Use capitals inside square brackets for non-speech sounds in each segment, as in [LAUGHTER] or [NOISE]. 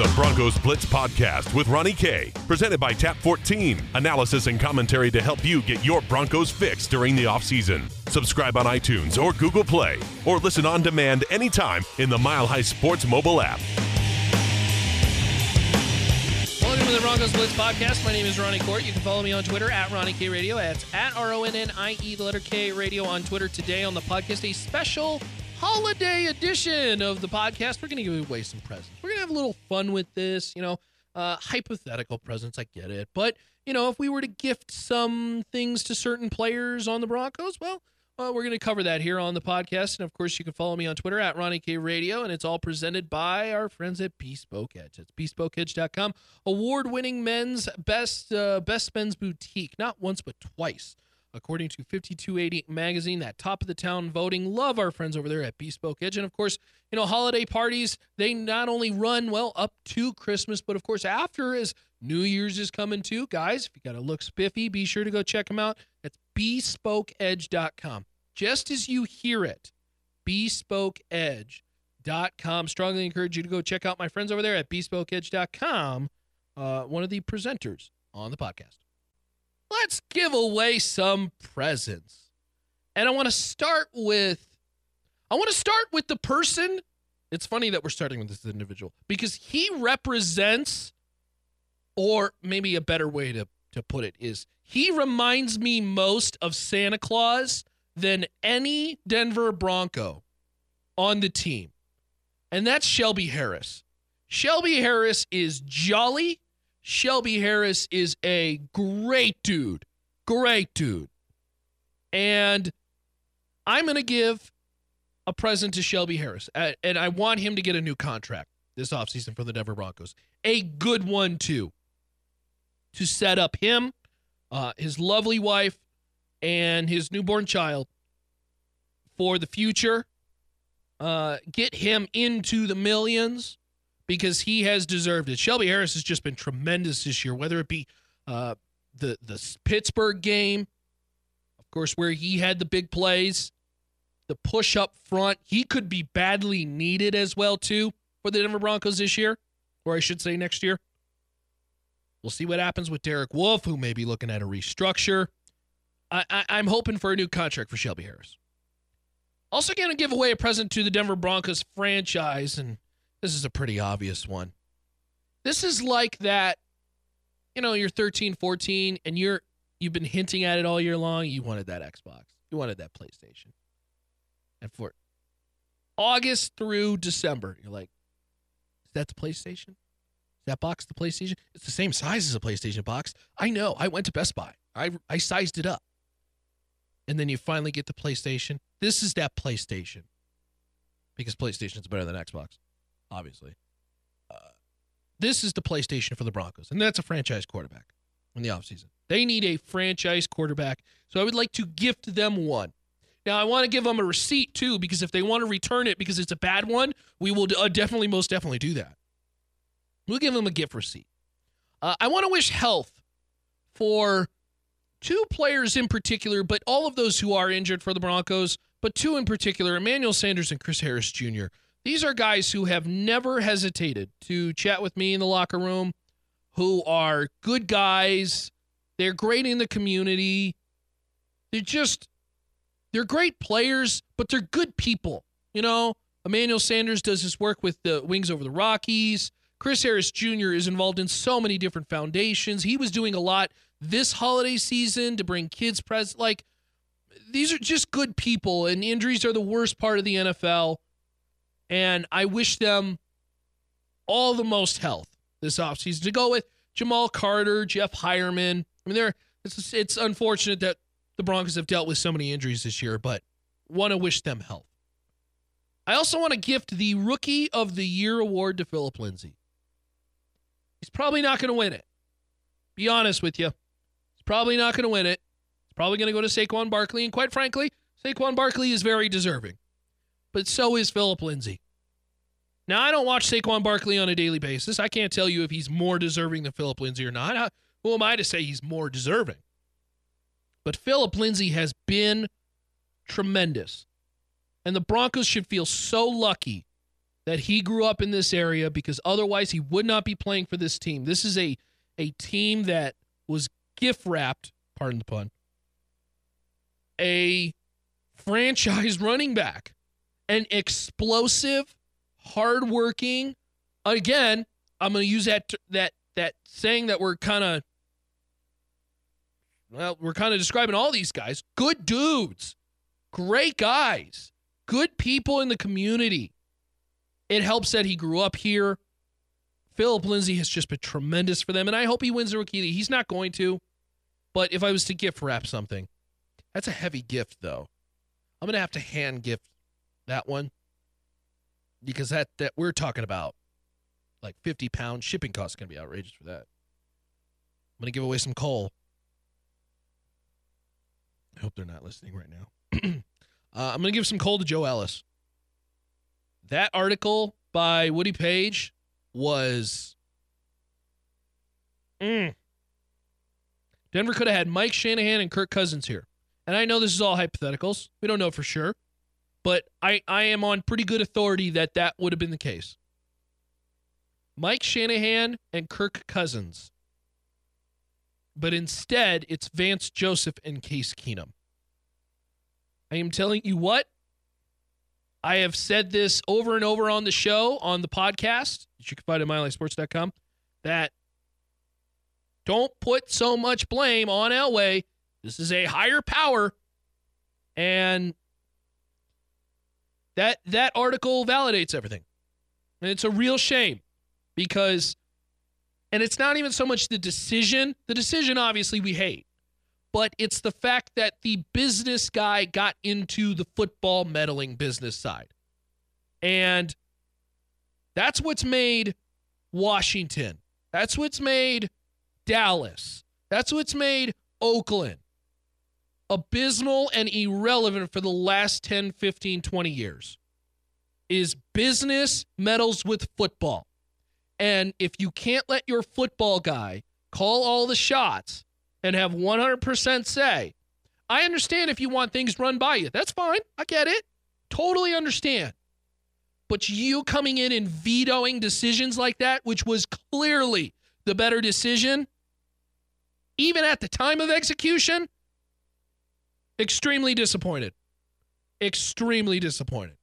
The Broncos Blitz Podcast with Ronnie K. Presented by Tap 14. Analysis and commentary to help you get your Broncos fix during the offseason. Subscribe on iTunes or Google Play, or listen on demand anytime in the Mile High Sports mobile app. Welcome to the Broncos Blitz podcast. My name is Ronnie Kohrt. You can follow me on Twitter at Ronnie K Radio. That's at R O N N I E, the letter K Radio on Twitter. Today on the podcast, a special holiday edition of the podcast. We're going to give away some presents. We're going to have a little fun with this, you know, uh, hypothetical presents. I get it. But, you know, if we were to gift some things to certain players on the Broncos, well, uh, we're going to cover that here on the podcast. And of course, you can follow me on Twitter at Ronnie K Radio. And it's all presented by our friends at Bespoke Edge. It's bespokeedge.com. Award winning men's best, uh, best men's boutique, not once, but twice. According to 5280 magazine, that top of the town voting. Love our friends over there at Bespoke Edge. And of course, you know, holiday parties, they not only run, well, up to Christmas, but of course, after as New Year's is coming too. Guys, if you got to look spiffy, be sure to go check them out. That's bespokeedge.com just as you hear it, bespokeedge.com. Strongly encourage you to go check out my friends over there at bespokeedge.com, uh, one of the presenters on the podcast. Let's give away some presents. And I want to start with I want to start with the person. It's funny that we're starting with this individual because he represents or maybe a better way to to put it is he reminds me most of Santa Claus than any Denver Bronco on the team. And that's Shelby Harris. Shelby Harris is jolly. Shelby Harris is a great dude. Great dude. And I'm going to give a present to Shelby Harris. And I want him to get a new contract this offseason for the Denver Broncos. A good one, too. To set up him, uh, his lovely wife, and his newborn child for the future. Uh, get him into the millions because he has deserved it. Shelby Harris has just been tremendous this year, whether it be uh, the the Pittsburgh game, of course, where he had the big plays, the push up front. He could be badly needed as well too for the Denver Broncos this year, or I should say next year. We'll see what happens with Derek Wolfe, who may be looking at a restructure. I, I, I'm hoping for a new contract for Shelby Harris. Also, going to give away a present to the Denver Broncos franchise, and this is a pretty obvious one. This is like that, you know, you're 13, 14, and you're you've been hinting at it all year long. You wanted that Xbox, you wanted that PlayStation, and for August through December, you're like, is that the PlayStation? Is that box the PlayStation? It's the same size as a PlayStation box. I know. I went to Best Buy. I I sized it up and then you finally get the PlayStation. This is that PlayStation because PlayStation's better than Xbox, obviously. Uh, this is the PlayStation for the Broncos, and that's a franchise quarterback in the offseason. They need a franchise quarterback, so I would like to gift them one. Now, I want to give them a receipt too, because if they want to return it because it's a bad one, we will uh, definitely, most definitely do that. We'll give them a gift receipt. Uh, I want to wish health for two players in particular, but all of those who are injured for the Broncos, but two in particular, Emmanuel Sanders and Chris Harris Jr. These are guys who have never hesitated to chat with me in the locker room, who are good guys. They're great in the community. They're just, they're great players, but they're good people. You know, Emmanuel Sanders does his work with the Wings Over the Rockies. Chris Harris Jr. is involved in so many different foundations. He was doing a lot this holiday season to bring kids present. Like these are just good people, and injuries are the worst part of the NFL. And I wish them all the most health this offseason to go with Jamal Carter, Jeff Heuerman. I mean, they're it's it's unfortunate that the Broncos have dealt with so many injuries this year, but want to wish them health. I also want to gift the Rookie of the Year award to Philip Lindsay. He's probably not going to win it. Be honest with you. He's probably not going to win it. It's probably going to go to Saquon Barkley. And quite frankly, Saquon Barkley is very deserving. But so is Philip Lindsay. Now, I don't watch Saquon Barkley on a daily basis. I can't tell you if he's more deserving than Philip Lindsay or not. Who am I to say he's more deserving? But Philip Lindsay has been tremendous. And the Broncos should feel so lucky that he grew up in this area because otherwise he would not be playing for this team. This is a a team that was gift wrapped, pardon the pun, a franchise [LAUGHS] running back, an explosive, hardworking. Again, I'm going to use that that that saying that we're kind of well, we're kind of describing all these guys. Good dudes, great guys, good people in the community. It helps that he grew up here. Philip Lindsay has just been tremendous for them, and I hope he wins the rookie. He's not going to, but if I was to gift wrap something, that's a heavy gift, though. I'm gonna have to hand gift that one because that that we're talking about like 50 pounds shipping costs gonna be outrageous for that. I'm gonna give away some coal. I hope they're not listening right now. [CLEARS THROAT] uh, I'm gonna give some coal to Joe Ellis. That article by Woody Paige was. Mm. Denver could have had Mike Shanahan and Kirk Cousins here. And I know this is all hypotheticals. We don't know for sure. But I, I am on pretty good authority that that would have been the case. Mike Shanahan and Kirk Cousins. But instead, it's Vance Joseph and Case Keenum. I am telling you what, I have said this over and over on the show, on the podcast, you can find at milehighsports.com, that don't put so much blame on Elway this is a higher power. And that that article validates everything. And it's a real shame because and it's not even so much the decision. The decision obviously we hate. But it's the fact that the business guy got into the football meddling business side. And that's what's made Washington. That's what's made Dallas. That's what's made Oakland abysmal and irrelevant for the last 10, 15, 20 years is business meddles with football. And if you can't let your football guy call all the shots and have 100% say, I understand if you want things run by you. That's fine. I get it. Totally understand. But you coming in and vetoing decisions like that, which was clearly the better decision, even at the time of execution, Extremely disappointed. Extremely disappointed.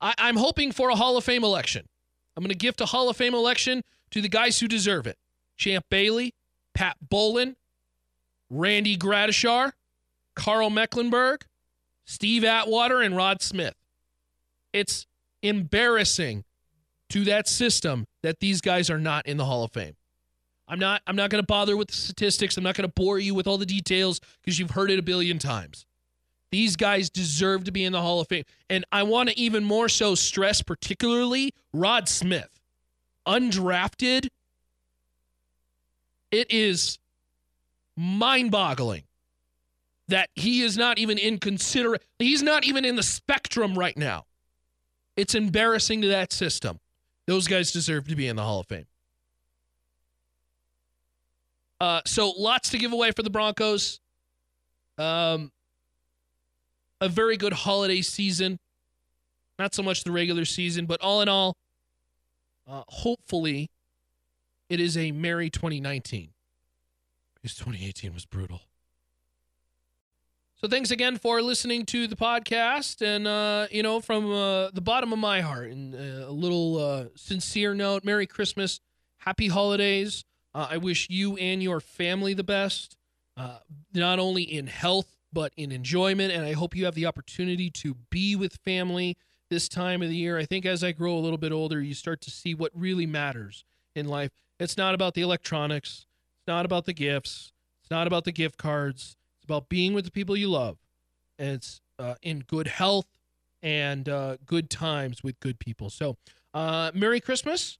I, I'm hoping for a Hall of Fame election. I'm going to gift a Hall of Fame election to the guys who deserve it Champ Bailey, Pat Bowlen, Randy Gradishar, Karl Mecklenburg, Steve Atwater, and Rod Smith. It's embarrassing to that system that these guys are not in the Hall of Fame. I'm not I'm not going to bother with the statistics. I'm not going to bore you with all the details because you've heard it a billion times. These guys deserve to be in the Hall of Fame. And I want to even more so stress particularly Rod Smith. Undrafted. It is mind-boggling that he is not even in consider he's not even in the spectrum right now. It's embarrassing to that system. Those guys deserve to be in the Hall of Fame. Uh, so lots to give away for the Broncos. Um, a very good holiday season. Not so much the regular season, but all in all, uh, hopefully, it is a merry 2019 because 2018 was brutal. So thanks again for listening to the podcast, and uh, you know, from uh, the bottom of my heart, and uh, a little uh, sincere note: Merry Christmas, Happy Holidays. Uh, I wish you and your family the best, uh, not only in health, but in enjoyment. And I hope you have the opportunity to be with family this time of the year. I think as I grow a little bit older, you start to see what really matters in life. It's not about the electronics, it's not about the gifts, it's not about the gift cards. It's about being with the people you love. And it's uh, in good health and uh, good times with good people. So, uh, Merry Christmas.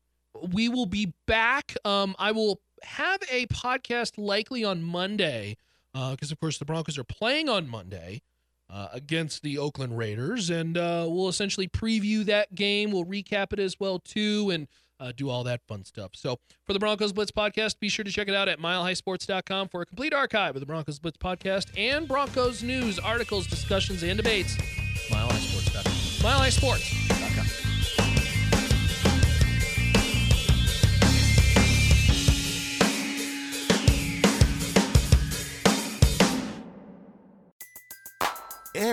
We will be back. Um, I will have a podcast likely on Monday because, uh, of course, the Broncos are playing on Monday. Uh, against the Oakland Raiders, and uh, we'll essentially preview that game. We'll recap it as well too, and uh, do all that fun stuff. So for the Broncos Blitz podcast, be sure to check it out at milehighsports.com for a complete archive of the Broncos Blitz podcast and Broncos news, articles, discussions, and debates MileHighSports.com. MileHighSports.com.